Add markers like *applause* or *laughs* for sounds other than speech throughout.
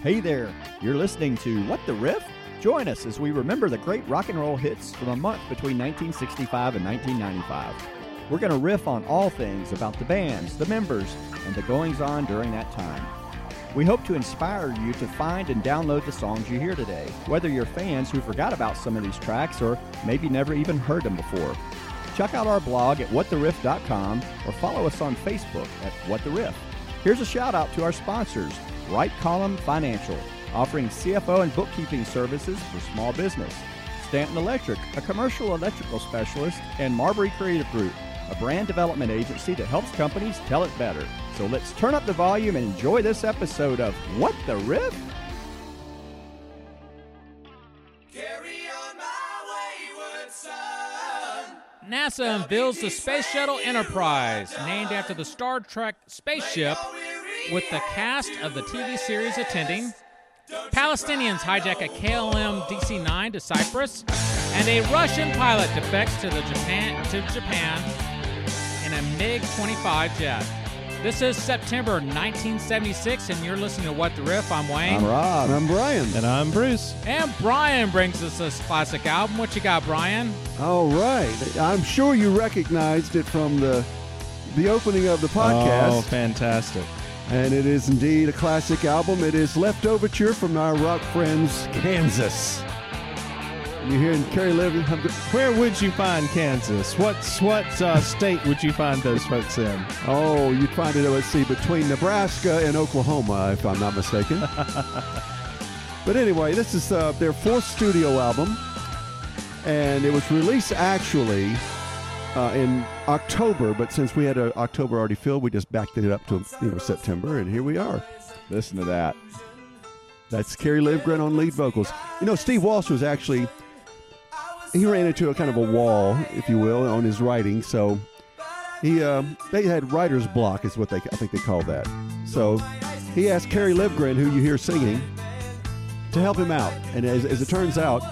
Hey there, you're listening to What the Riff? Join us as we remember the great rock and roll hits from a month between 1965 and 1995. We're going to riff on all things about the bands, the members, and the goings on during that time. We hope to inspire you to find and download the songs you hear today, whether you're fans who forgot about some of these tracks or maybe never even heard them before. Check out our blog at whattheriff.com or follow us on Facebook at What the Riff. Here's a shout out to our sponsors, Right Column Financial, offering CFO and bookkeeping services for small business, Stanton Electric, a commercial electrical specialist, and Marbury Creative Group, a brand development agency that helps companies tell it better. So let's turn up the volume and enjoy this episode of What the Riff? NASA unveils the Space Shuttle Enterprise, named after the Star Trek spaceship, with the cast of the TV series attending. Palestinians hijack a KLM DC 9 to Cyprus, and a Russian pilot defects to, the Japan, to Japan in a MiG 25 jet. This is September 1976, and you're listening to What the Riff. I'm Wayne. I'm Rob. And I'm Brian. And I'm Bruce. And Brian brings us this classic album. What you got, Brian? All right. I'm sure you recognized it from the the opening of the podcast. Oh, fantastic. And it is indeed a classic album. It is Left Overture from our rock friends, Kansas. You're hearing Kerry Livgren. Where would you find Kansas? What's what uh, state would you find those folks in? Oh, you'd find it, let's see, between Nebraska and Oklahoma, if I'm not mistaken. *laughs* but anyway, this is uh, their fourth studio album. And it was released actually uh, in October, but since we had a October already filled, we just backed it up to you know September, and here we are. Listen to that. That's Kerry Livgren on lead vocals. You know, Steve Walsh was actually he ran into a kind of a wall, if you will, on his writing. So he uh, they had writer's block, is what they I think they call that. So he asked Kerry Livgren, who you hear singing, to help him out. And as, as it turns out,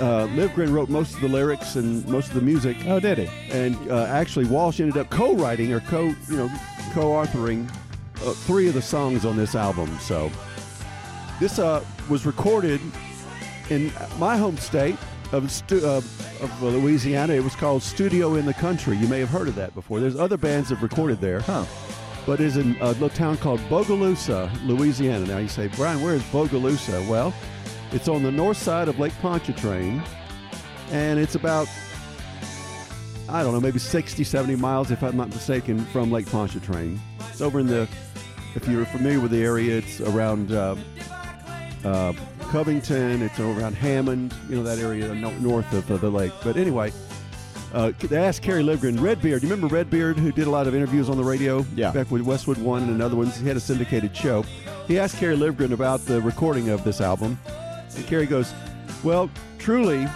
uh, Livgren wrote most of the lyrics and most of the music. Oh, did he? And uh, actually, Walsh ended up co-writing or co, you know, co-authoring uh, three of the songs on this album. So this uh, was recorded in my home state of, stu- uh, of Louisiana. It was called Studio in the Country. You may have heard of that before. There's other bands that have recorded there. Huh. But it's in a little town called Bogalusa, Louisiana. Now you say, Brian, where is Bogalusa? Well, it's on the north side of Lake Pontchartrain, and it's about, I don't know, maybe 60, 70 miles, if I'm not mistaken, from Lake Pontchartrain. It's over in the, if you're familiar with the area, it's around uh, uh, Covington, it's around Hammond, you know, that area north of uh, the lake. But anyway, uh, they asked Kerry Livgren, Redbeard. Do you remember Redbeard, who did a lot of interviews on the radio? Yeah. Back with Westwood One and another ones. He had a syndicated show. He asked Kerry Livgren about the recording of this album. And Kerry goes, Well, truly,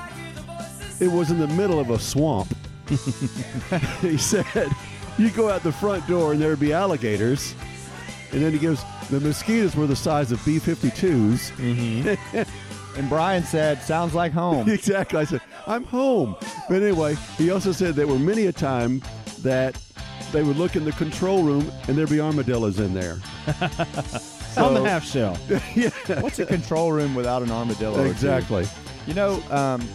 it was in the middle of a swamp. *laughs* he said, You go out the front door and there'd be alligators. And then he goes, The mosquitoes were the size of B 52s. Mm-hmm. *laughs* And Brian said, sounds like home. *laughs* exactly. I said, I'm home. But anyway, he also said there were many a time that they would look in the control room and there'd be armadillos in there. On the half shell. *laughs* yeah. What's a control room without an armadillo? Exactly. You know, um,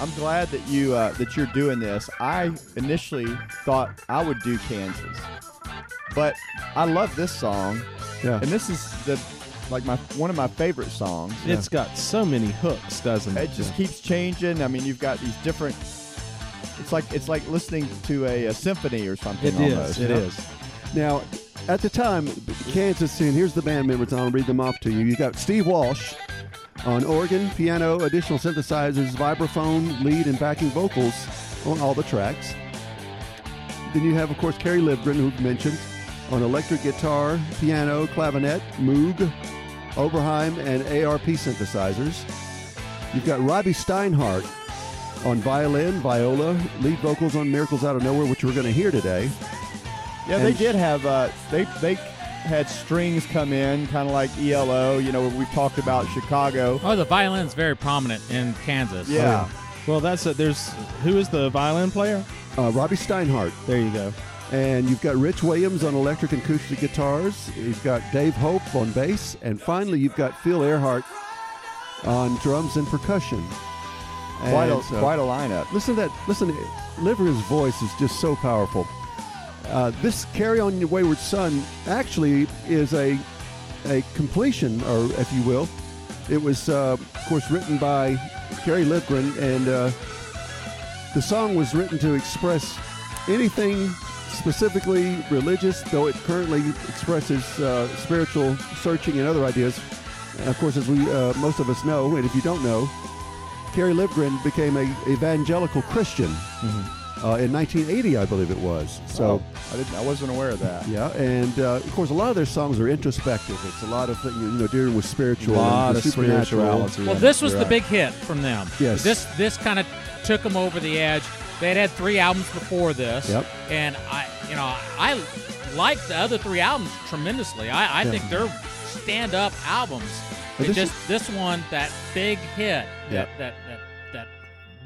I'm glad that you uh, that you're doing this. I initially thought I would do Kansas, but I love this song, Yeah. and this is the like my one of my favorite songs. It's got so many hooks, doesn't it? It just keeps changing. I mean, you've got these different. It's like it's like listening to a, a symphony or something. It is. almost, It know? is. Now, at the time, Kansas, and here's the band members, I'll read them off to you. You got Steve Walsh on organ, piano, additional synthesizers, vibraphone, lead, and backing vocals on all the tracks. Then you have, of course, Kerry Livgren, who mentioned, on electric guitar, piano, clavinet, Moog, Oberheim, and ARP synthesizers. You've got Robbie Steinhardt on violin, viola, lead vocals on Miracles Out of Nowhere, which we're going to hear today. Yeah, they did have. Uh, they they had strings come in, kind of like ELO. You know, we've talked about Chicago. Oh, the violin's very prominent in Kansas. Yeah. Well, that's it. There's who is the violin player? Uh, Robbie Steinhardt. There you go. And you've got Rich Williams on electric and acoustic guitars. You've got Dave Hope on bass. And finally, you've got Phil Earhart on drums and percussion. Quite a, And so- quite a lineup. Listen to that. Listen, to Liver's voice is just so powerful. Uh, this "Carry On Your Wayward Son" actually is a a completion, or if you will, it was uh, of course written by Kerry Livgren, and uh, the song was written to express anything specifically religious, though it currently expresses uh, spiritual searching and other ideas. And of course, as we uh, most of us know, and if you don't know, Kerry Livgren became a evangelical Christian uh, in 1980, I believe it was. So. So I didn't. I wasn't aware of that. Yeah, and uh, of course, a lot of their songs are introspective. It's a lot of things, you know, dealing with A lot and of the supernatural. spirituality. Well, this was You're the right. big hit from them. Yes. This this kind of took them over the edge. They had had three albums before this. Yep. And I, you know, I like the other three albums tremendously. I, I Yeah. think they're stand-up albums. But It this just this one, that big hit, Yep. that, that that that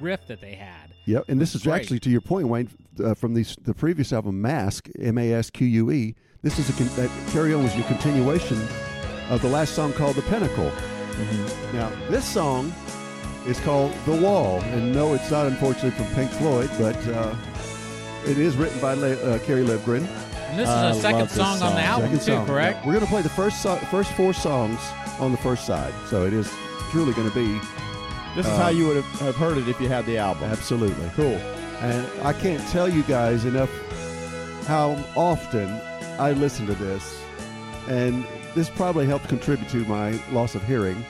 riff that they had. Yep, and this is Great. actually to your point, Wayne, uh, from the the previous album, Masque, M A S Q U E. This is a con- that Carry On was your continuation of the last song called The Pinnacle. Mm-hmm. Now, this song is called The Wall, and no, it's not unfortunately from Pink Floyd, but uh, it is written by Le- uh, Kerry Livgren. And this I is a second love this song, on the album Second too, song. correct? Yeah. We're going to play the first so- first four songs on the first side, so it is truly going to be This is Uh, how you would have, have heard it if you had the album. absolutely. Cool. And I can't tell you guys enough how often I listen to this, and this probably helped contribute to my loss of hearing,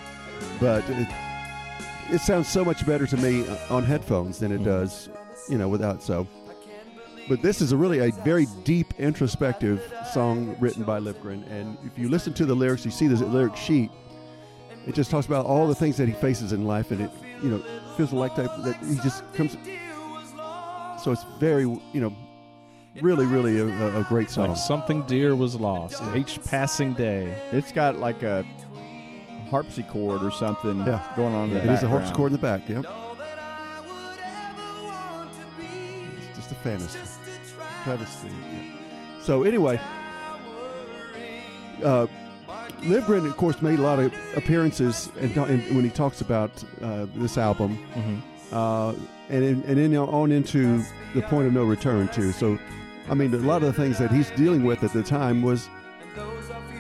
but it, it sounds so much better to me on headphones than it Mhm. does, you know, without so. But this is a really a very deep, introspective song written by Livgren, and if you listen to the lyrics, you see the lyric sheet. It just talks about all the things that he faces in life, and it, you know, feels like that, that he just comes. So it's very, you know, really, really a, a- a great song. Like something dear was lost each passing day. It's got like a harpsichord or something Yeah. going on in Yeah, the it is a harpsichord in the back. Yep. It's just a fantasy, travesty. yeah. So anyway, uh, Livgren, of course, made a lot of appearances, and, and when he talks about uh, this album, Mm-hmm. uh, and in, and then on into the point of no return too. So, I mean, a lot of the things that he's dealing with at the time was,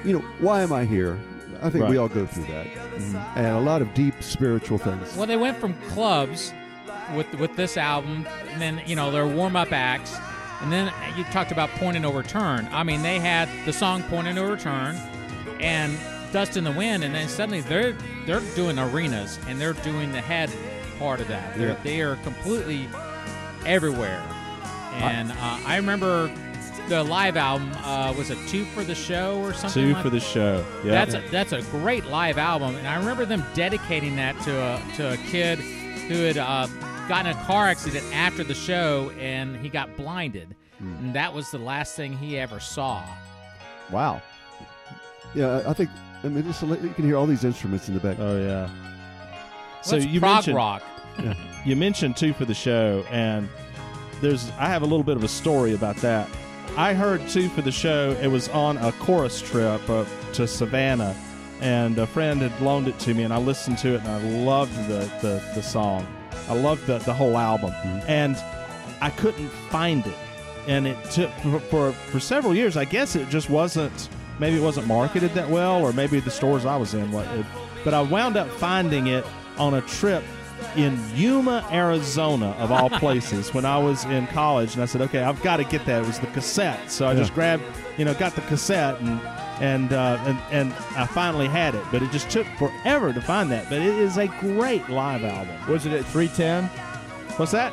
you know, why am I here? I think we all go through that, and a lot of deep spiritual things. Well, they went from clubs with with this album, and then you know their warm up acts, and then you talked about Point of No Return. I mean, they had the song Point of No Return, and Dust in the Wind, and then suddenly they're they're doing arenas and they're doing the head part of that. They're Yeah. they are completely everywhere, and uh, I remember the live album uh, was a Two for the Show or something. Two like for the show. Yeah. that's a, that's a great live album, and I remember them dedicating that to a to a kid who had uh, gotten a car accident after the show, and he got blinded, and that was the last thing he ever saw. Wow. Yeah, I think. I mean, just, you can hear all these instruments in the back. oh yeah. So What's you prog mentioned rock. *laughs* you mentioned two for the show, and there's I have a little bit of a story about that. I heard two for the show. It was on a chorus trip up to Savannah, and a friend had loaned it to me, and I listened to it, and I loved the the, the song. I loved the the whole album, mm-hmm. and I couldn't find it, and it took for, for for several years. I guess it just wasn't. Maybe it wasn't marketed that well, or maybe the stores I was in. What, but I wound up finding it on a trip in Yuma, Arizona, of all *laughs* places, when I was in college, and I said, "Okay, I've got to get that." It was the cassette, so I just grabbed, you know, got the cassette, and and uh, and and I finally had it. But it just took forever to find that. But it is a great live album. Was it at 310? What's that?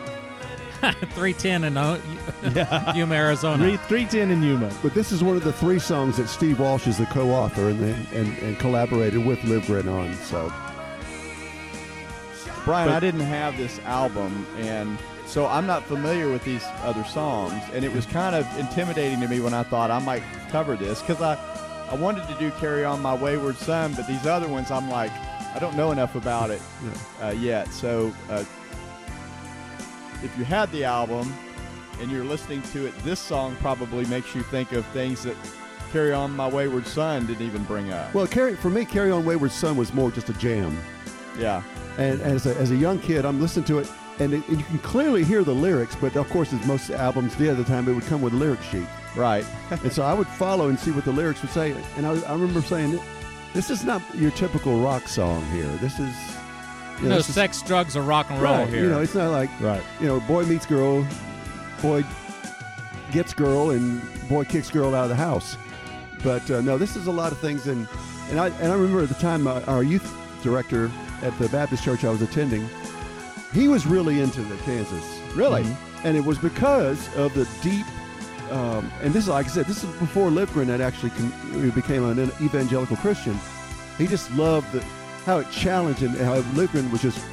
*laughs* 310 in uh, *laughs* Yuma, Arizona. Three three ten in Yuma. But this is one of the three songs that Steve Walsh is the co-author and and, and collaborated with Livgren on. So Brian, But- I didn't have this album, and so I'm not familiar with these other songs, and it was kind of intimidating to me when I thought I might cover this because I, I wanted to do "Carry On My Wayward Son," but these other ones, I'm like, I don't know enough about it uh, yet. So, uh, if you had the album, and you're listening to it, this song probably makes you think of things that Carry On My Wayward Son didn't even bring up. Well, carry, for me, Carry On Wayward Son was more just a jam. yeah. And as a, as a young kid, I'm listening to it, and, it, and you can clearly hear the lyrics. But of course, as most albums did at the time, it would come with a lyric sheet. Right. *laughs* and so I would follow and see what the lyrics would say. And I, I remember saying, "This is not your typical rock song here. This is you know, no this is- sex, drugs, or rock and roll right, here. You know, it's not like Right. you know, boy meets girl, boy gets girl, and boy kicks girl out of the house. But uh, no, this is a lot of things, and and I and I remember at the time uh, our youth director at the Baptist church I was attending, he was really into the Kansas, Really? and it was because of the deep. Um, and this is like I said, this is before Livgren had actually con- became an evangelical Christian. He just loved the, how it challenged and how Livgren was just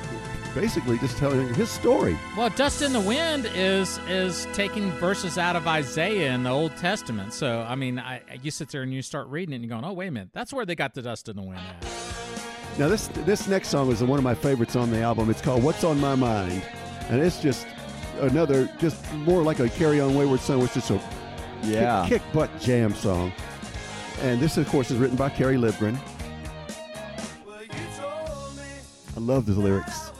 basically just telling his story. Well, "Dust in the Wind" is is taking verses out of Isaiah in the Old Testament. So, I mean, I, you sit there and you start reading it, and you're going, "Oh, wait a minute, that's where they got the dust in the wind." At. Now this this next song is one of my favorites on the album. It's called "What's on My Mind," and it's just another, just more like a "Carry On Wayward Son," which is a Yeah. kick, kick butt jam song. And this, of course, is written by Kerry Livgren. I love his lyrics.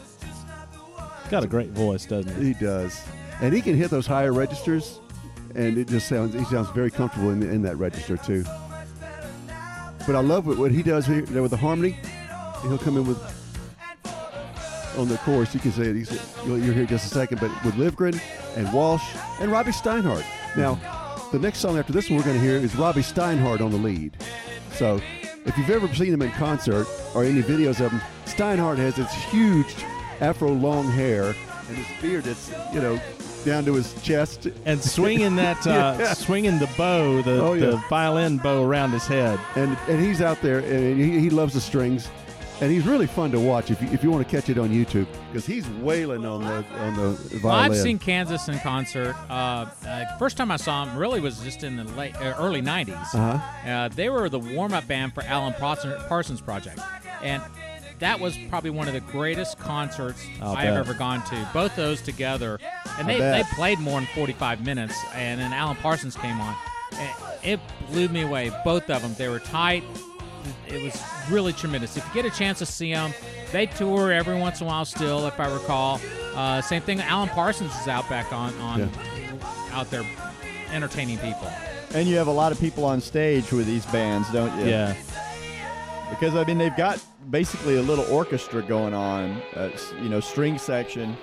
Got a great voice, doesn't he? He does, and he can hit those higher registers, and it just sounds he sounds very comfortable in, in that register too. But I love what, what he does here with the harmony. He'll come in with on the chorus. You can say it. You'll, you'll hear just a second, but with Livgren and Walsh and Robbie Steinhardt. Now, the next song after this one we're going to hear is Robbie Steinhardt on the lead. So, if you've ever seen him in concert or any videos of him, Steinhardt has this huge afro long hair and his beard that's you know down to his chest. And swinging that, *laughs* uh, Yeah. swinging the bow, the, Oh, yeah. the violin bow around his head. and and he's out there and he, he loves the strings and he's really fun to watch if you, if you want to catch it on YouTube because he's wailing on the on the violin. Well, I've seen Kansas in concert. Uh, uh, first time I saw him really was just in the late uh, early '90s. Uh-huh. Uh, they were the warm-up band for Alan Parsons, Parsons Project, and that was probably one of the greatest concerts I'll I have bet. ever gone to. Both those together, and they, they played more than 45 minutes. And then Alan Parsons came on, it blew me away. Both of them, they were tight. It was really tremendous. If you get a chance to see them, they tour every once in a while still, if I recall. Uh, same thing. Alan Parsons is out back on on out there entertaining people. And you have a lot of people on stage with these bands, don't you? Yeah. Because I mean, they've got basically a little orchestra going on. Uh, you know, string section.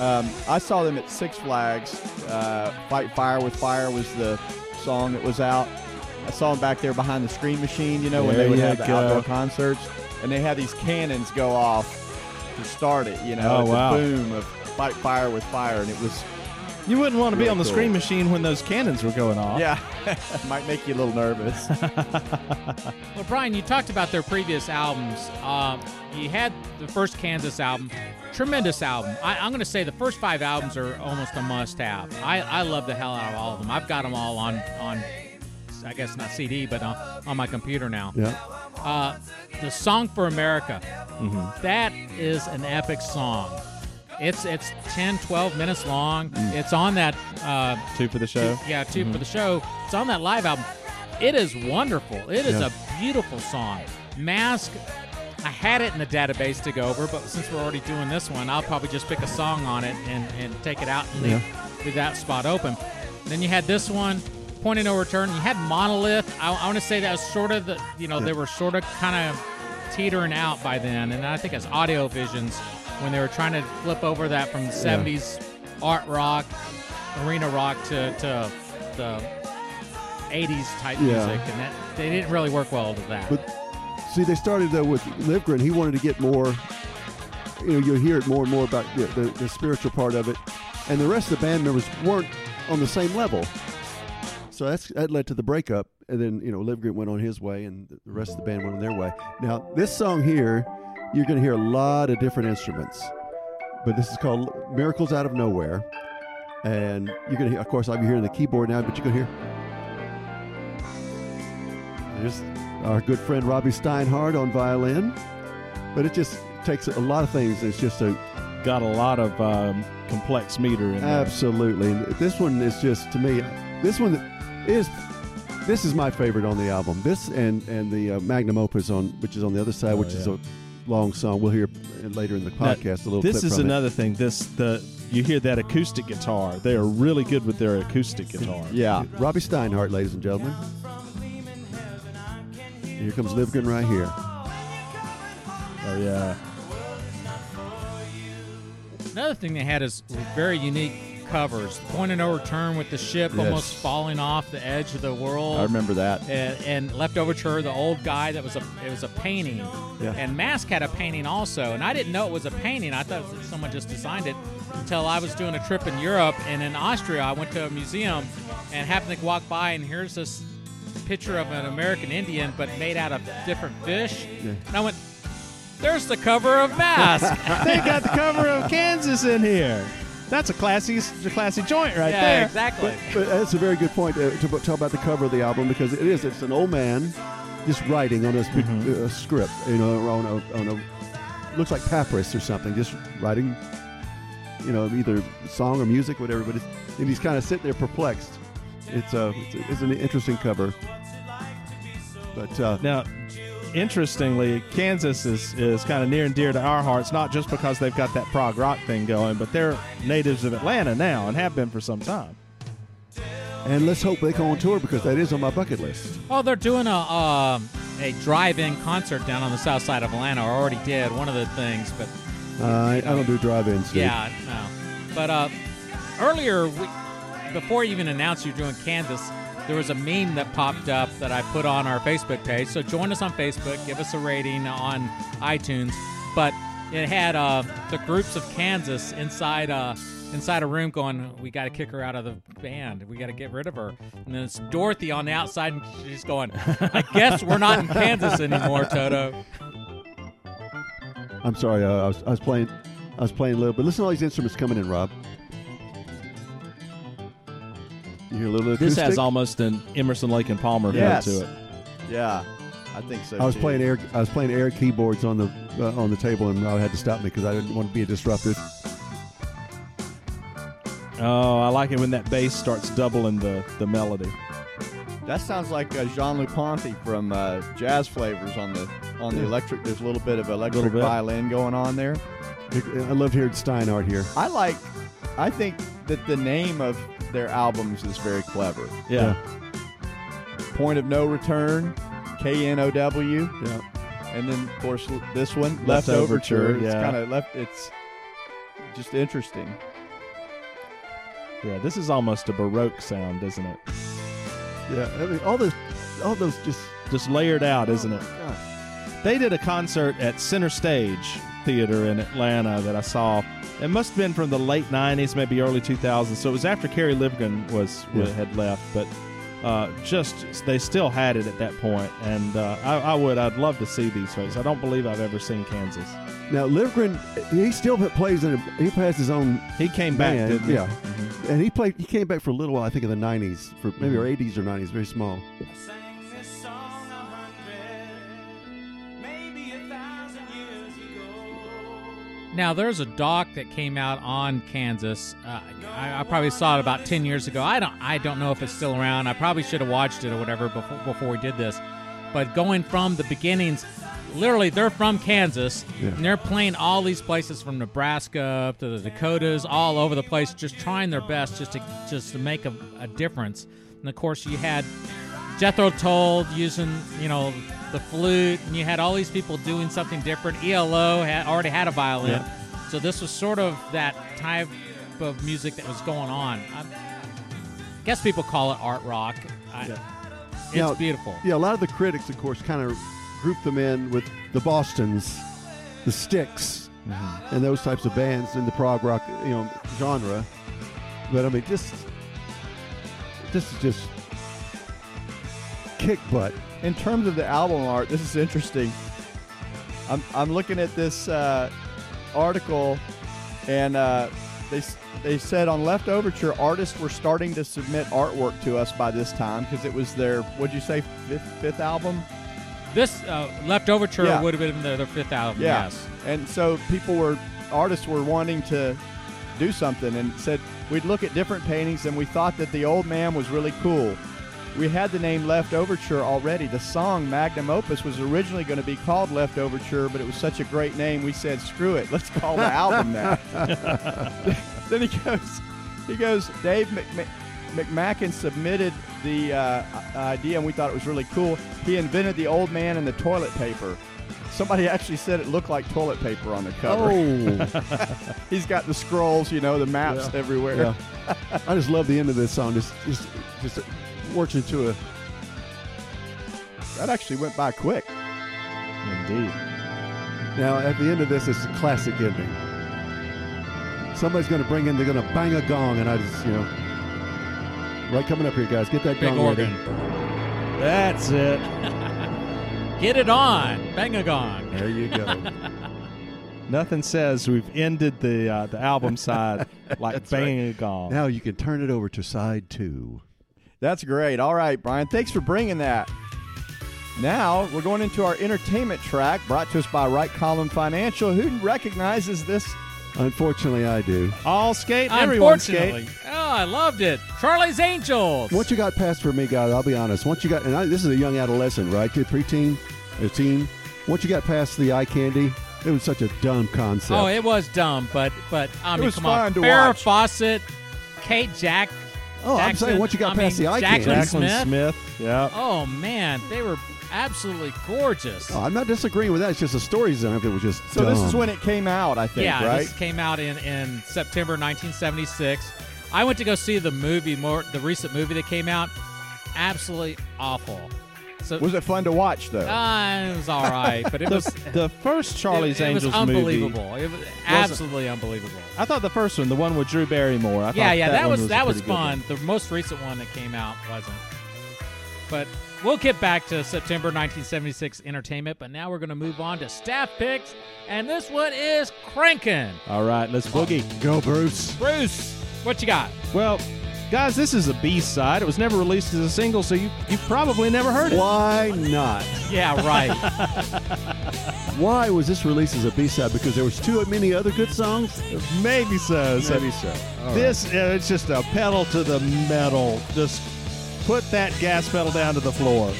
Um, I saw them at Six Flags. Uh, "Fight Fire with Fire" was the song that was out. I saw them back there behind the Screen Machine. You know, when they would have the go. outdoor concerts, and they had these cannons go off to start it. You know, Oh, the wow. boom of "Fight Fire with Fire," and it was You wouldn't want to be Really on the cool. screen machine when those cannons were going off. yeah, *laughs* might make you a little nervous. *laughs* Well, Brian, you talked about their previous albums. Um, you had the first Kansas album, tremendous album. I, I'm going to say the first five albums are almost a must-have. I, I love the hell out of all of them. I've got them all on on, I guess not CD, but on, on my computer now. Yeah. Uh, the song for America, that is an epic song. It's it's 10, 12 minutes long. It's on that uh, Two for the show. yeah, 2 for the show. It's on that live album. It is wonderful. It is Yeah. a beautiful song. Masque, I had it in the database to go over, but since we're already doing this one, I'll probably just pick a song on it and, and take it out and leave, leave that spot open. then you had this one, Point of No Return. You had Monolith. I, I want to say that was sort of the, you know, they were sort of kind of teetering out by then. And I think it's Audio Visions when they were trying to flip over that from the 70s art rock, arena rock to, to the 80s type Yeah. music. And that they didn't really work well to that. But see, they started though with Livgren. He wanted to get more. You know, you'll hear it more and more about the, the, the spiritual part of it, and the rest of the band members weren't on the same level. So that's that led to the breakup, and then you know Livgren went on his way, and the rest of the band went on their way. Now this song here, you're going to hear a lot of different instruments, but this is called "Miracles Out of Nowhere," and you're going to, hear, of course, I'll be hearing the keyboard now, but you're going to hear. There's our good friend Robbie Steinhardt on violin, but it just takes a lot of things. It's just a got a lot of um, complex meter in there. Absolutely. And This one is just to me. This one is. This is my favorite on the album. This and and the uh, Magnum Opus on which is on the other side, Oh, which is a long song. We'll hear later in the Now, podcast a little. Bit. This clip is from it. another thing. This the you hear that acoustic guitar. They are really good with their acoustic guitar. Yeah. Robbie Steinhardt, ladies and gentlemen. Here comes Livgren right here. Oh yeah. Another thing they had is very unique covers. Point of no return with the ship Yes. almost falling off the edge of the world. I remember that. and, and left overture the old guy that was a it was a painting Yeah. and mask had a painting also and i didn't know it was a painting i thought someone just designed it until i was doing a trip in europe and in austria i went to a museum and happened to walk by and here's this picture of an american indian but made out of different fish Yeah. and i went there's the cover of mask *laughs* they got the cover of Kansas in here. That's a classy, a classy joint right yeah there. exactly But that's a very good point uh, to tell about the cover of the album because it is. It's an old man just writing on a, sp- Mm-hmm. a script, you know, on a, on a looks like papyrus or something, just writing, you know, either song or music, whatever. But it's, and he's kind of sitting there perplexed. It's a, it's, a, it's an interesting cover. But uh, Now, interestingly, Kansas is, is kind of near and dear to our hearts, not just because they've got that prog rock thing going, but they're natives of Atlanta now and have been for some time. and let's hope they go on tour because that is on my bucket list. Oh, they're doing a um, a drive-in concert down on the south side of Atlanta. Or already did one of the things, but Uh, I, I don't do drive-ins. Steve. yeah, no. But uh, earlier, we, before you even announced you're doing Kansas, there was a meme that popped up that I put on our Facebook page. So join us on Facebook, give us a rating on iTunes. But it had uh, the groups of Kansas inside uh, inside a room going, "We got to kick her out of the band. We got to get rid of her." And then it's Dorothy on the outside, and she's going, "I guess we're not in *laughs* Kansas anymore, Toto." I'm sorry. Uh, I, was, I was playing. I was playing a little, but listen to all these instruments coming in, Rob. You hear a little acoustic. This has almost an Emerson, Lake, and Palmer Yes. feel to it. Yeah, I think so. I was too. playing air. I was playing air keyboards on the uh, on the table, and Rob had to stop me because I didn't want to be a disruptive. Oh, I like it when that bass starts doubling the, the melody. That sounds like uh, Jean-Luc Ponty from uh, Jazz Flavors on the on the electric. There's a little bit of electric bit. violin going on there. I love hearing Steinhardt here. I like. I think that the name of their albums is very clever. Yeah. Point of No Return, K N O W, Yeah. and then of course l- this one, Left Left, Overture. Overture, It's yeah. kind of left. It's just interesting. Yeah, this is almost a Baroque sound, isn't it? Yeah. I mean, all those, all those just. Just layered out, oh, isn't it? God. They did a concert at Center Stage Theater in Atlanta that I saw. It must have been from the late '90s, maybe early 2000s. So it was after Kerry Livgren was Yeah. had left, but uh, just they still had it at that point. And uh, I, I would, I'd love to see these folks. I don't believe I've ever seen Kansas. Now Livgren, he still plays in. A, he has his own He came back, didn't he? yeah. Mhm. and he played. He came back for a little while. I think in the '90s, for maybe Mhm. or '80s or '90s, very small. Now, there's a doc that came out on Kansas. Uh, I, I probably saw it about ten years ago. I don't. I don't know if it's still around. I probably should have watched it or whatever before before we did this. But going from the beginnings, literally, they're from Kansas, Yeah. and they're playing all these places from Nebraska up to the Dakotas, all over the place, just trying their best just to just to make a, a difference. And of course, you had Jethro Tull using, you know, the flute, and you had all these people doing something different. ELO had already had a violin, so this was sort of that type of music that was going on. I guess people call it art rock. I, Yeah. It's Now- beautiful. Yeah, a lot of the critics, of course, kind of grouped them in with the Boston's, the Styx, mm-hmm. and those types of bands in the prog rock, you know, genre. But I mean, just this is just kick butt. In terms of the album art, this is interesting. I'm I'm looking at this uh, article, and uh, they they said on Left Overture, artists were starting to submit artwork to us by this time because it was their what'd you say fifth fifth album? This uh, Left Overture Yeah. would have been their, their fifth album. Yeah. Yes. And so people were artists were wanting to do something and said we'd look at different paintings and we thought that the old man was really cool. We had the name Left Overture already. The song Magnum Opus was originally going to be called Left Overture, but it was such a great name we said screw it, let's call the album that. *laughs* then he goes, he goes, Dave Mc, McMacken submitted the uh, idea and we thought it was really cool. He invented the old man and the toilet paper. Somebody actually said it looked like toilet paper on the cover. Oh, *laughs* He's got the scrolls, you know, the maps Yeah. everywhere. yeah. I just love the end of this song. Just, just, just works into a. That actually went by quick. Indeed. Now, at the end of this, it's a classic ending. Somebody's going to bring in, they're going to bang a gong, and I just, you know. Right coming up here, guys. Get that Big gong organ. ready. That's it. *laughs* Get it on. Bang a gong. There you go. *laughs* Nothing says we've ended the uh, the album side *laughs* like banging a gong. now you can turn it over to side two. That's great. All right, Brian. Thanks for bringing that. Now we're going into our entertainment track brought to us by Right Column Financial. Who recognizes this? Unfortunately, I do. All skate, everyone skate. Unfortunately. Oh, I loved it. Charlie's Angels. Once you got past for me, guys, I'll be honest. Once you got, and I, this is a young adolescent, right? Kid, preteen, a teen. Once you got past the eye candy, it was such a dumb concept. Oh, it was dumb, but but I mean, was come fun on. to Farrah watch. Fawcett, Kate Jack. Oh, I'm saying once you got I past mean, the eye Jaclyn candy. Jaclyn Smith. Smith. Yeah. Oh man, they were absolutely gorgeous. Oh, I'm not disagreeing with that. It's just the story design of it was just So this is when it came out, I think, yeah, right? this came out in, in September 1976. I went to go see the movie, more the recent movie that came out. Absolutely awful. So Was it fun to watch though? uh, it was all right, but it was The, the first Charlie's it, it Angels was movie. unbelievable. It was absolutely unbelievable. I thought the first one, the one with Drew Barrymore. I Yeah, yeah, that, one was, a that was fun. The most recent one that came out wasn't. But we'll get back to September 1976 entertainment. But now we're going to move on to staff picks, and this one is cranking. All right, let's boogie. Go, Bruce. Bruce, what you got? Well, guys, this is a B side. It was never released as a single, so you you probably never heard it. Why not? Yeah, right. *laughs* Why was this released as a B-side? Because there was too many other good songs. Maybe so. So Maybe so. All this uh, it's just a pedal to the metal. Just put that gas pedal down to the floor.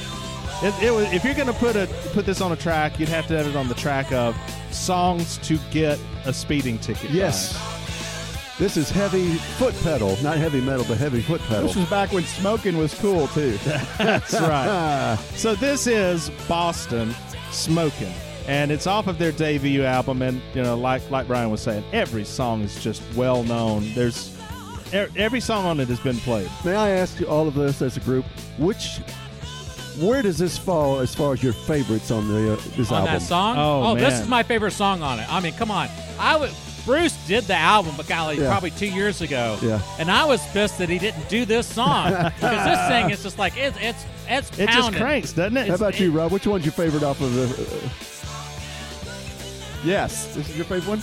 It, it was, if you're going to put a put this on a track, you'd have to have it on the track of songs to get a speeding ticket. Yes. This is heavy foot pedal, not heavy metal, but heavy foot pedal. this was back when smoking was cool too. *laughs* That's right. *laughs* So this is Boston Smoking, and it's off of their debut album. And you know, like like Brian was saying, every song is just well known. There's e- every song on it has been played. may I ask you all of this as a group, which, where does this fall as far as your favorites on the uh, this on album? that song? Oh, this man. is my favorite song on it. I mean, come on. I would. Bruce did the album, but golly, Yeah. probably two years ago. Yeah. And I was pissed that he didn't do this song *laughs* because this thing is just like it's it's it's It just cranks, doesn't it? How about you, Rob? Which one's your favorite off of the, uh, yes. this is your favorite one?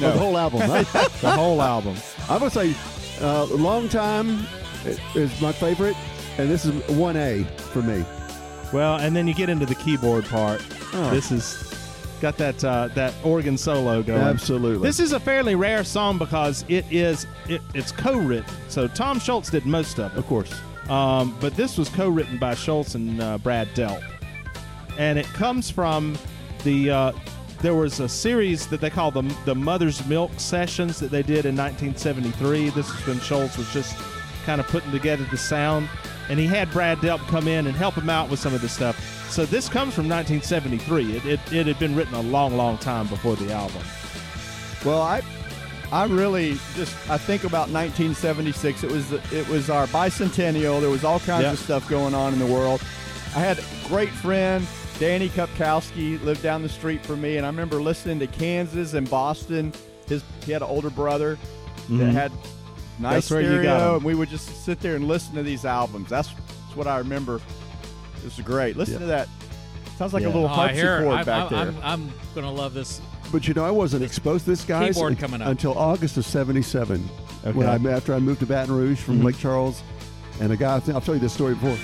No. Of the whole album. huh? *laughs* the whole album. I'm gonna say, uh, "Long Time" is my favorite, and this is one A for me. Well, and then you get into the keyboard part. Oh. This is got that uh, that organ solo going. Absolutely. This is a fairly rare song because it is it, it's co-written. So Tom Scholz did most of it. of course. Um, but this was co-written by Scholz and uh, Brad Delp, and it comes from the. Uh, there was a series that they call the the Mother's Milk sessions that they did in 1973. This is when Scholz was just kind of putting together the sound, and he had Brad Delp come in and help him out with some of this stuff. So this comes from 1973. It, it, it had been written a long, long time before the album. Well, I I really just I think about 1976. It was it was our bicentennial. There was all kinds Yeah. of stuff going on in the world. I had a great friend, Danny Kupkowski, lived down the street from me, and I remember listening to Kansas and Boston. His he had an older brother that Mhm. had nice That's where you stereo, and we would just sit there and listen to these albums. That's, that's what I remember. It was great. Listen Yeah. to that. Sounds like Yeah. a little Oh, I hear. harpsichord I'm, back I'm, there. I'm, I'm gonna love this. But you know, I wasn't exposed to this guys Keyboard coming up. until August of '77. When Okay. I after I moved to Baton Rouge from Mhm. Lake Charles, and a guy I'll tell you this story before.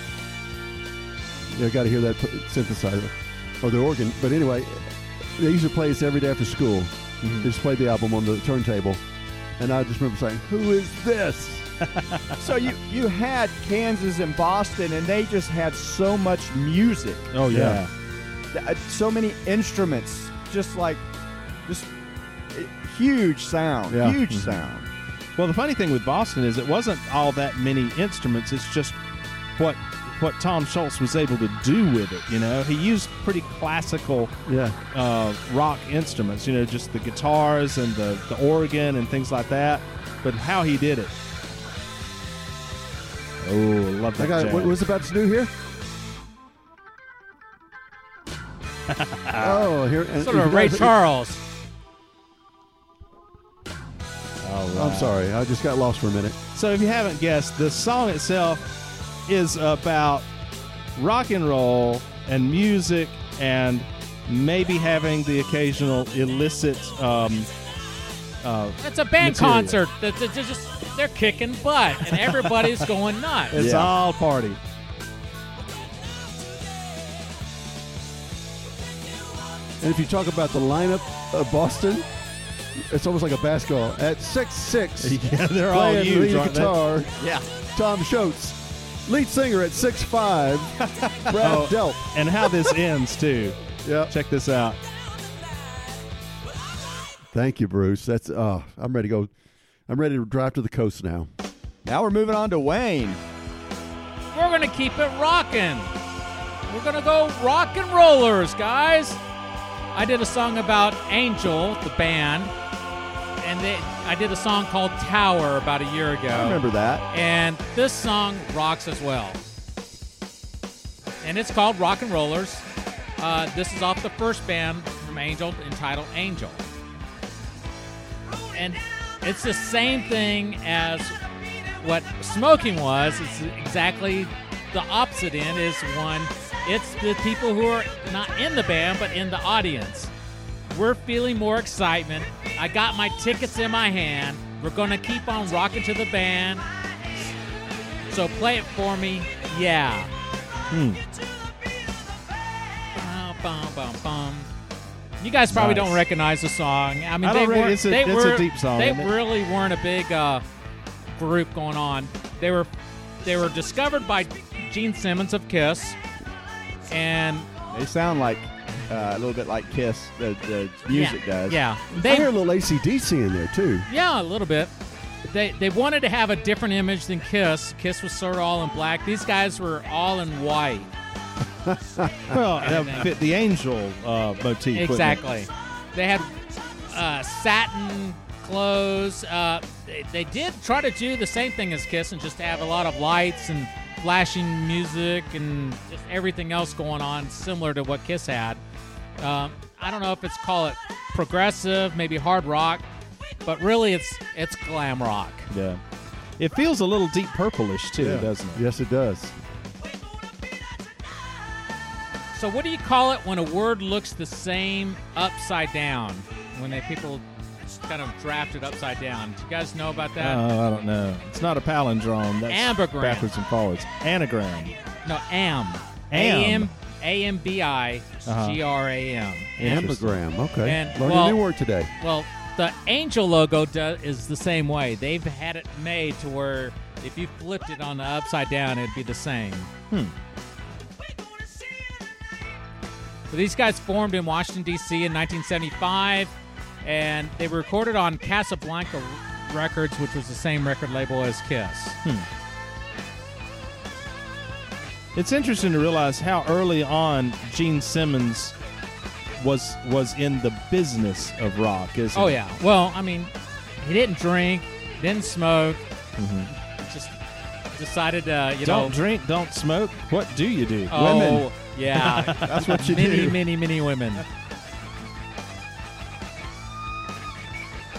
Yeah, I got to hear that p- synthesizer or the organ. But anyway, they used to play this every day after school, They just played the album on the turntable, and I just remember saying, "Who is this?" *laughs* So you you had Kansas and Boston, and they just had so much music, Oh yeah. th- uh, so many instruments, just like just uh, huge sound, Yeah. huge Mhm. sound. Well, the funny thing with Boston is it wasn't all that many instruments. It's just what what Tom Scholz was able to do with it. You know, he used pretty classical Yeah, uh, rock instruments. You know, just the guitars and the the organ and things like that. But how he did it. Oh, love I that. got. jazz. What was about to do here? *laughs* oh, here. Sort of Ray Charles. All I'm sorry, I just got lost for a minute. So, if you haven't guessed, the song itself is about rock and roll and music and maybe having the occasional illicit. Um, uh, It's a band Material. concert. That that- they're just they're kicking butt, and *laughs* everybody's going nuts. it's Yeah. all party. And if you talk about the lineup of Boston, it's almost like a basketball. At six six, *laughs* Yeah, they're all playing huge. lead aren't they? guitar, Yeah, Tom Scholz. Lead singer at six five, *laughs* Brad Oh. Delp. And how this ends too. Yeah. Check this out. Thank you, Bruce. That's uh I'm ready to go. I'm ready to drive to the coast now. now we're moving on to Wayne. We're gonna keep it rocking. We're gonna go rock and rollers, guys. I did a song about Angel, the band, and they, I did a song called Tower about a year ago. I remember that. And this song rocks as well. And it's called Rock and Rollers. Uh, this is off the first band from Angel entitled Angel. And it's the same thing as what smoking was. It's exactly the opposite end is one it's the people who are not in the band but in the audience. We're feeling more excitement. I got my tickets in my hand. We're going to keep on rocking to the band. So play it for me. Yeah. Hmm. Bum, bum, bum, bum. You guys probably Nice. don't recognize the song. I mean, I they weren't. it's a- they it's a were, deep song, They really weren't a big uh, group going on. They were, they were discovered by Gene Simmons of Kiss, and They sound like uh, a little bit like Kiss. The, the music yeah, does. Yeah, I they hear a little ACDC in there too. Yeah, a little bit. They they wanted to have a different image than Kiss. Kiss was sort of all in black. These guys were all in white. *laughs* Well, that fit the angel uh, motif. Exactly. They had uh, satin clothes. Uh, they, they did try to do the same thing as Kiss and just have a lot of lights and flashing music and just everything else going on, similar to what Kiss had. Um, I don't know if it's call it progressive, maybe hard rock, but really it's it's glam rock. Yeah. It feels a little deep purplish too, doesn't it? Yes, it does. So what do you call it when a word looks the same upside down? When they people kind of draft it upside down. Do you guys know about that? Oh, I don't know. It's not a palindrome. That's Ambigram. backwards and forwards. Anagram. no, am. Am. A-M. A-M-B-I. Uh-huh. G-R-A-M. Interesting. Ambigram. Okay. And, Learned well- a new word today. Well, the angel logo do, is the same way. They've had it made to where if you flipped it on the upside down, it'd be the same. Hmm. So these guys formed in Washington, D.C. in 1975, and they were recorded on Casablanca Records, which was the same record label as Kiss. Hmm. It's interesting to realize how early on Gene Simmons was was in the business of rock, isn't Oh, he? yeah. Well, I mean, he didn't drink, didn't smoke, mm-hmm. just decided to, you know. Don't know. drink, don't smoke. What do you do? Oh, Women. Yeah. That's what you many, do. many, many many women.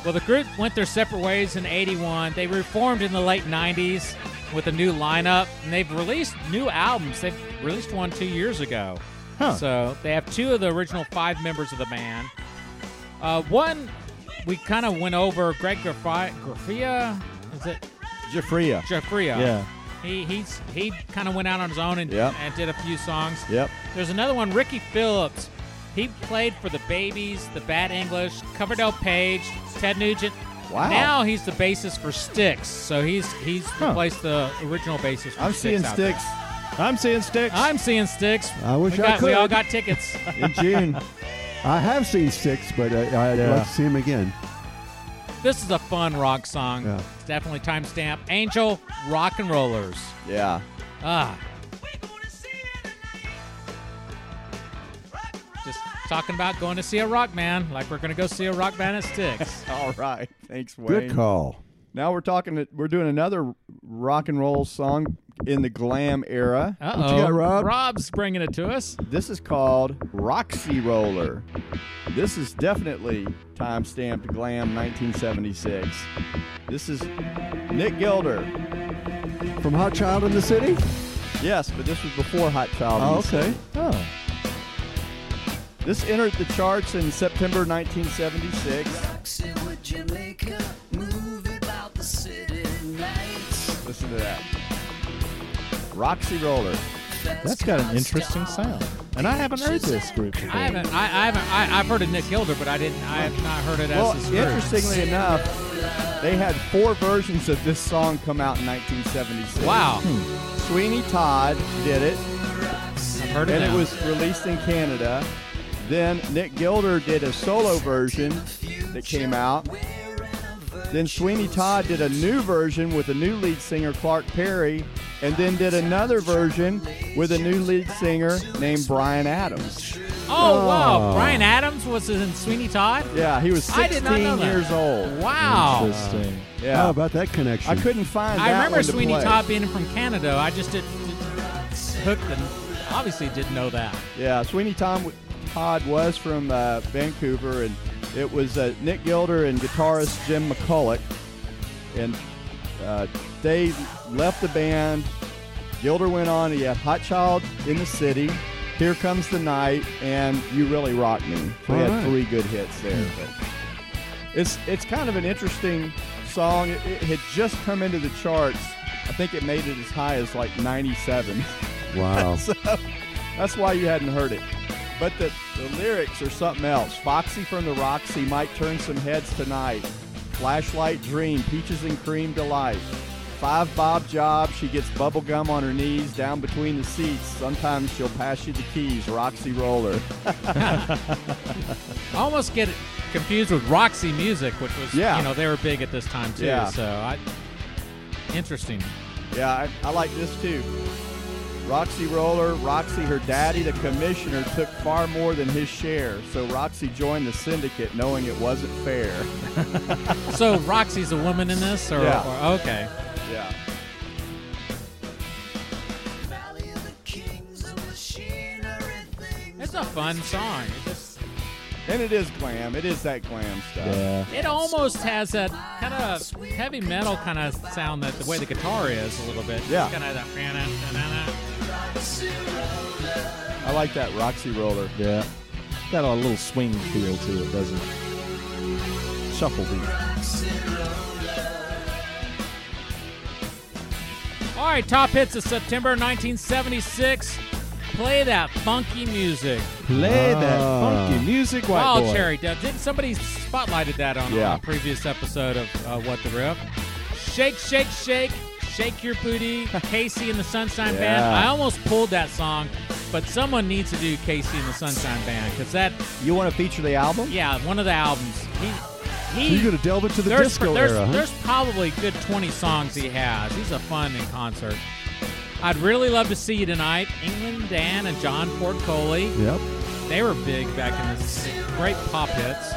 Well, the group went their separate ways in 81. They reformed in the late 90s with a new lineup, and they've released new albums. They've released one two years ago. Huh. So they have two of the original five members of the band. Uh, one, we kind of went over Greg Graffi- Graffia. Is it Jafria. Jeffria? Yeah. He he's he kind of went out on his own and, Yep. and did a few songs. Yep. There's another one, Ricky Phillips. He played for the Babys, the Bad English, Coverdale Page, Ted Nugent. Wow. Now he's the bassist for Styx, So he's he's replaced the original bassist. For I'm Styx seeing out there. Styx I'm seeing sticks. I'm seeing Styx. I wish we, I got, we all got tickets. in June. *laughs* I have seen Styx, but uh, I'd Yeah. like to see him again. This is a fun rock song. Yeah. It's definitely timestamp. Angel Rock and Rollers. yeah. Ah. Just talking about going to see a rock man, like we're going to go see a rock band at Styx. *laughs* All right. Thanks, Wayne. Good call. Now we're talking. We're doing another rock and roll song in the glam era. Uh What you got, Rob? Rob's bringing it to us. This is called Roxy Roller. This is definitely time stamped glam 1976. This is Nick Gilder. From Hot Child in the City? Yes, but this was before Hot Child. Oh, okay. City. oh. This entered the charts in September 1976. Roxy, would you make a movie about the city lights? Listen to that. Roxy Roller. That's got an interesting sound. And I haven't heard this group before. I haven't, I, I haven't, I, I've heard of Nick Gilder, but I didn't, I have not heard it Well, as his interestingly enough, they had four versions of this song come out in 1976. Wow, hmm. Sweeney Todd did it, I've heard of and it was released in Canada. Then Nick Gilder did a solo version that came out. Then Sweeney Todd did a new version with a new lead singer, Clark Perry, and then did another version with a new lead singer named Bryan Adams. Oh wow, Oh. Bryan Adams was in Sweeney Todd. Yeah, he was I did 16 know that. years old. Wow. Interesting. Yeah. How about that connection? I couldn't find I that remember one to Sweeney play. Todd being from Canada. I just didn't, didn't hooked and obviously didn't know that. Yeah, Sweeney Tom Todd was from uh, Vancouver, and it was uh, Nick Gilder and guitarist Jim McCulloch, and uh, they left the band. Gilder went on. He had Hot Child in the City, Here Comes the Night, and You Really Rock Me. All had right. three good hits there. But it's it's kind of an interesting song. It, it had just come into the charts. I think it made it as high as like 97. Wow. *laughs* so that's why you hadn't heard it. But the, the lyrics are something else. Foxy from the Roxy might turn some heads tonight. Flashlight dream, peaches and cream delight. Five bob job, she gets bubble gum on her knees down between the seats. Sometimes she'll pass you the keys, Roxy Roller. *laughs* I almost get confused with Roxy Music, which was Yeah. you know they were big at this time too. Yeah. So I, interesting. Yeah, I, I like this too. Roxy Roller, Roxy, her daddy, the commissioner, took far more than his share. So Roxy joined the syndicate knowing it wasn't fair. *laughs* So Roxy's a woman in this, or, Yeah. or okay? Yeah. Valley of the Kings of machinery things. It's a fun song. Just And it is glam. It is that glam stuff. Yeah. it almost has that kind of heavy metal kind of sound that the way the guitar is a little bit. Yeah. Kind of that. I like that Roxy Roller. Yeah. Got a little swing feel to it, doesn't it? Shuffle beat. All right, top hits of September 1976. Play that funky music. Play that Ah. funky music, white Wild boy. Cherry. Did didn't somebody spotlighted that on Yeah. a previous episode of uh, What the Riff? Shake, shake, shake, shake your booty. *laughs* KC and the Sunshine Band. I almost pulled that song, but someone needs to do KC and the Sunshine Band because that, You want to feature the album? yeah, one of the albums. He, So he. you're going to delve into the there's, disco there's, era, huh? there's probably good 20 songs he has. He's a fun in concert. I'd really love to see you tonight. England Dan and John Ford Coley. Yep. They were big back in the great pop hits.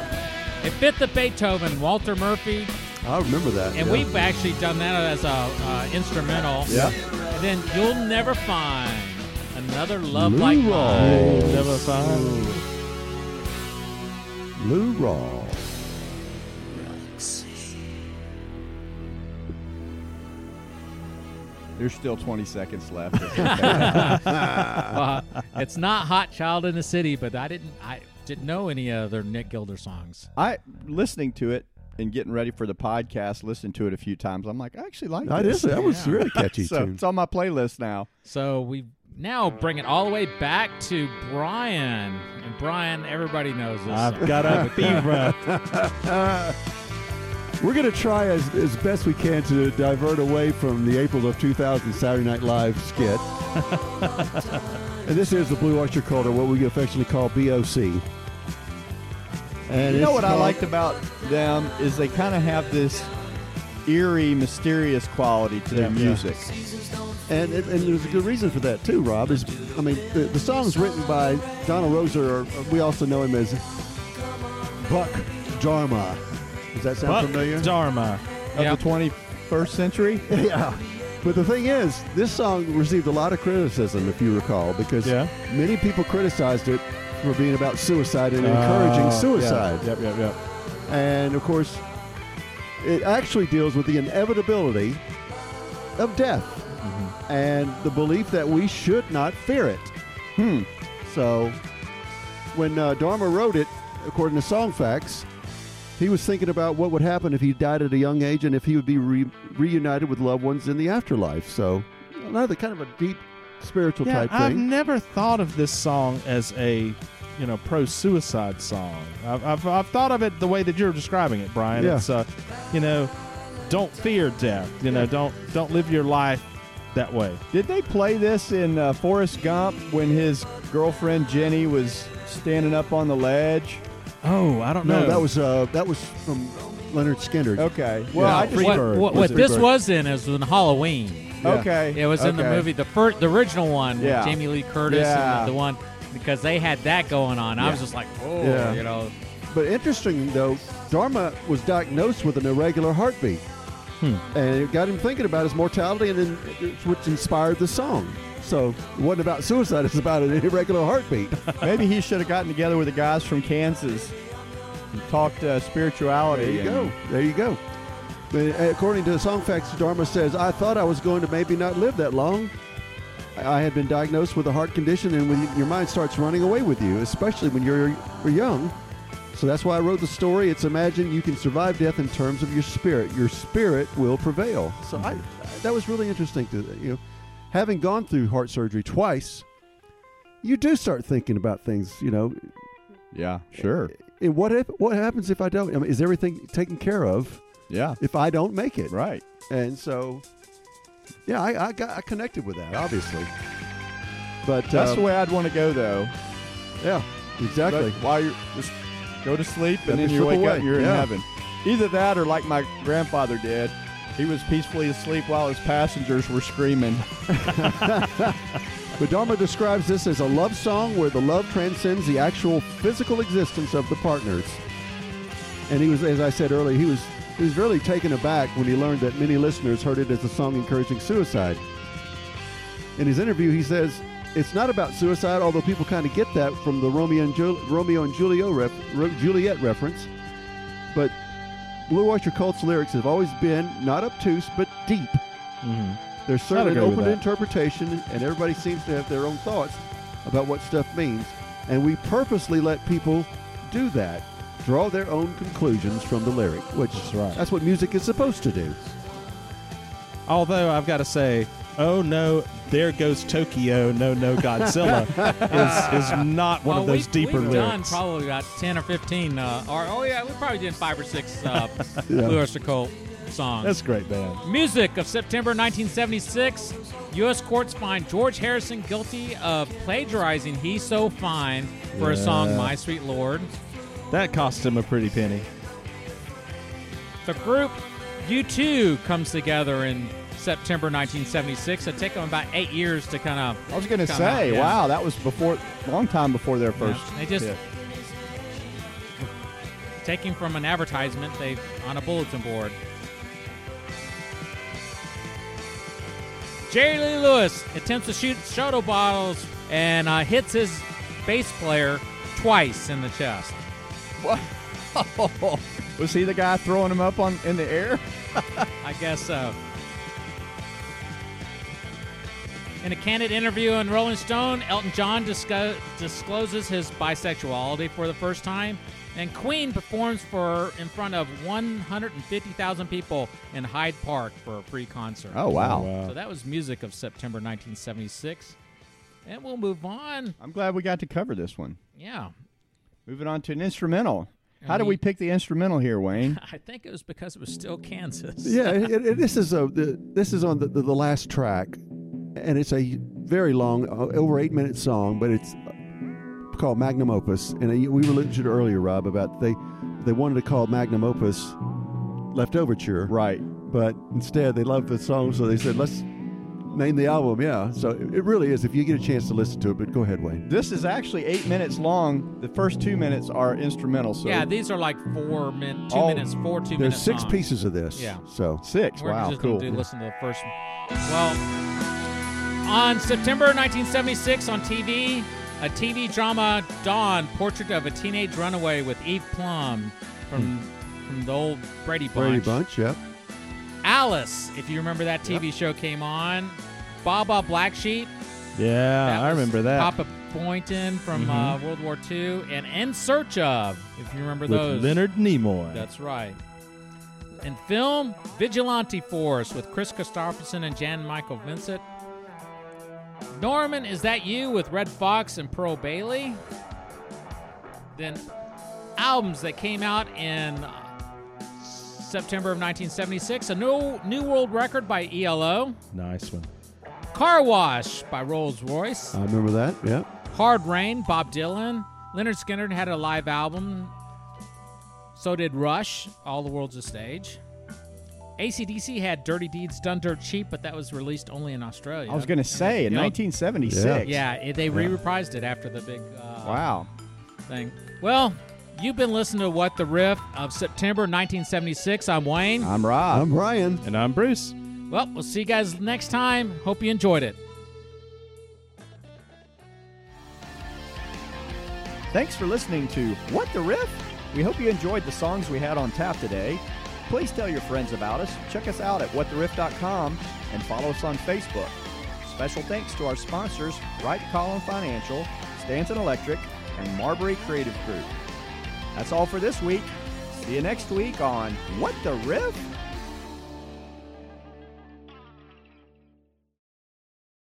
It fit the Beethoven, Walter Murphy, I remember that. and yeah. we've actually done that as a uh, instrumental. Yeah. And then you'll never find another love Lou like Rawls. mine. Never find. Lou Raw. There's still 20 seconds left. *laughs* Uh, it's not Hot Child in the City, but I didn't I didn't know any other Nick Gilder songs. I listening to it and getting ready for the podcast, listening to it a few times. I'm like, I actually like That this. is that was Yeah. really catchy *laughs* so tune. it's on my playlist now. So we Now bring it all the way back to Brian. And Brian, everybody knows this. I've got a *laughs* fever. *laughs* We're going to try as, as best we can to divert away from the April of 2000 Saturday Night Live skit. and this is the Blue Oyster Cult, or what we affectionately call BOC. And You know it's what I liked about them is they kind of have this eerie, mysterious quality to their Yeah, yeah. music. And, and, and there's a good reason for that too, Rob. Is I mean, the, the song's written by Donald Roeser, or we also know him as Buck Dharma. Does that sound Buck familiar? Dharma. Of Yeah. the 21st century? *laughs* yeah. But the thing is, this song received a lot of criticism, if you recall, because Yeah. many people criticized it for being about suicide and encouraging Oh, suicide. yeah. Yep, yep, yep. And of course, it actually deals with the inevitability of death Mm-hmm. and the belief that we should not fear it. Hmm. So, when uh, Dharma wrote it, according to Song Facts, he was thinking about what would happen if he died at a young age and if he would be re- reunited with loved ones in the afterlife. So, another kind of a deep spiritual Yeah, type I've thing. never thought of this song as a, you know, pro-suicide song. I've, I've, I've thought of it the way that you're describing it, Brian. Yeah. It's, uh, you know, don't fear death. You know, don't don't live your life that way. Did they play this in uh, Forrest Gump when his girlfriend Jenny was standing up on the ledge? Oh, I don't no, know. that was uh, that was from Lynyrd Skynyrd. Okay. Well, Yeah, I just Free what what, what this Bird? was in is in Halloween. Yeah. Okay. It was in the movie, the first, the original one Yeah. with Jamie Lee Curtis Yeah. and the, the one because they had that going on. I was just like, oh, Yeah. you know, But interesting though, Dharma was diagnosed with an irregular heartbeat, Hmm. and it got him thinking about his mortality, and then it's which inspired the song. So it wasn't about suicide; *laughs* it's about an irregular heartbeat. *laughs* Maybe he should have gotten together with the guys from Kansas and talked uh, spirituality. There you and- go. There you go. But according to the Song Facts, Dharma says, "I thought I was going to maybe not live that long. I had been diagnosed with a heart condition, and when you- your mind starts running away with you, especially when you're, you're young." So that's why I wrote the story. It's imagine you can survive death in terms of your spirit. Your spirit will prevail. So I, that was really interesting to you know, having gone through heart surgery twice. You do start thinking about things, you know. Yeah, sure. And what if what happens if I don't? I mean, is everything taken care of Yeah, if I don't make it? right. And so, yeah, I I, got, I connected with that obviously. But That's the um, way I'd want to go, though. yeah, exactly. But while you're just go to sleep and then you wake away. up you're Yeah. in heaven. Either that or like my grandfather did. He was peacefully asleep while his passengers were screaming. *laughs* But Dharma describes this as a love song where the love transcends the actual physical existence of the partners. And he was, as I said earlier, he was he was really taken aback when he learned that many listeners heard it as a song encouraging suicide. In his interview, he says it's not about suicide, although people kind of get that from the Romeo and, Jul- Romeo and Julio ref- Juliet reference. But Blue Oyster Cult's lyrics have always been not obtuse but deep. Mhm. There's certainly an open interpretation, and everybody seems to have their own thoughts about what stuff means. And we purposely let people do that, draw their own conclusions from the lyric, which That's right. that's what music is supposed to do. Although I've got to say, oh no, there goes Tokyo, no no Godzilla *laughs* is is not one well, of those we, deeper we've lyrics. done probably about ten or fifteen, uh, or oh yeah, we probably did five or six uh, *laughs* Yeah. Blue Oyster Cult songs. That's great band. Music of September 1976. U.S. courts find George Harrison guilty of plagiarizing "He's So Fine" for a song "My Sweet Lord." That cost him a pretty penny. The group U2 comes together in September 1976. It took them about eight years to kind of. I was going to say, out, yeah. wow, that was before, long time before their first. they just hit. taking from an advertisement they on a bulletin board. Jerry Lee Lewis attempts to shoot soda bottles and uh, hits his bass player twice in the chest. What? *laughs* was he the guy throwing him up on in the air? *laughs* I guess so. In a candid interview in Rolling Stone, Elton John disco- discloses his bisexuality for the first time, and Queen performs for in front of 150,000 people in Hyde Park for a free concert. Oh wow. Oh, wow. So that was music of September 1976. And we'll move on. I'm glad we got to cover this one. Yeah. Moving on to an instrumental. How And did we- we pick the instrumental here, Wayne? *laughs* I think it was because it was still Kansas. Yeah, it, it- this *laughs* is a the, this is on the, the, the last track, and it's a very long, uh, over eight minute song, but it's uh, called Magnum Opus. And uh, we were mentioned earlier, Rob, about they they wanted to call Magnum Opus Left Overture, right. but instead they loved the song, so they said let's name the album. Yeah, so it it really is. If you get a chance to listen to it, but go ahead, Wayne. This is actually eight minutes long. The first two minutes are instrumental. So yeah, these are like four min, two All- minutes, four two There's minutes. six songs. pieces of this. Yeah. So six. We're wow, just cool. gonna do listen to the first. One. Well, on September 1976 on TV, a TV drama Dawn, Portrait of a Teenage Runaway with Eve Plumb from hmm. from the old Brady Bunch. Brady Bunch. Yep. Alice, if you remember that TV show came on. Baa Baa Black Sheep. Yeah, that I remember that. Papa Boynton from uh, World War II, and In Search of, if you remember with those. Leonard Nimoy. That's right. In film, Vigilante Force with Kris Kristofferson and Jan Michael Vincent. Norman, is that you with Redd Foxx and Pearl Bailey? Then albums that came out in uh, September of 1976, a new new world record by ELO, nice one. Car Wash by Rose Royce, I remember that. Yep. Hard Rain, Bob Dylan. Lynyrd Skynyrd had a live album. So did Rush, All the World's a Stage. ACDC had Dirty Deeds Done Dirt Cheap, but that was released only in Australia. I was going to say in Yeah. 1976. Yeah, it, they re reprised it after the big uh, Wow. thing. Well, you've been listening to What the Riff of September 1976. I'm Wayne. I'm Rob. I'm Brian. And I'm Bruce. Well, we'll see you guys next time. Hope you enjoyed it. Thanks for listening to What the Riff? We hope you enjoyed the songs we had on tap today. Please tell your friends about us. Check us out at whattheriff.com and follow us on Facebook. Special thanks to our sponsors, Right Column Financial, Stanton Electric, and Marbury Creative Group. That's all for this week. See you next week on What the Riff?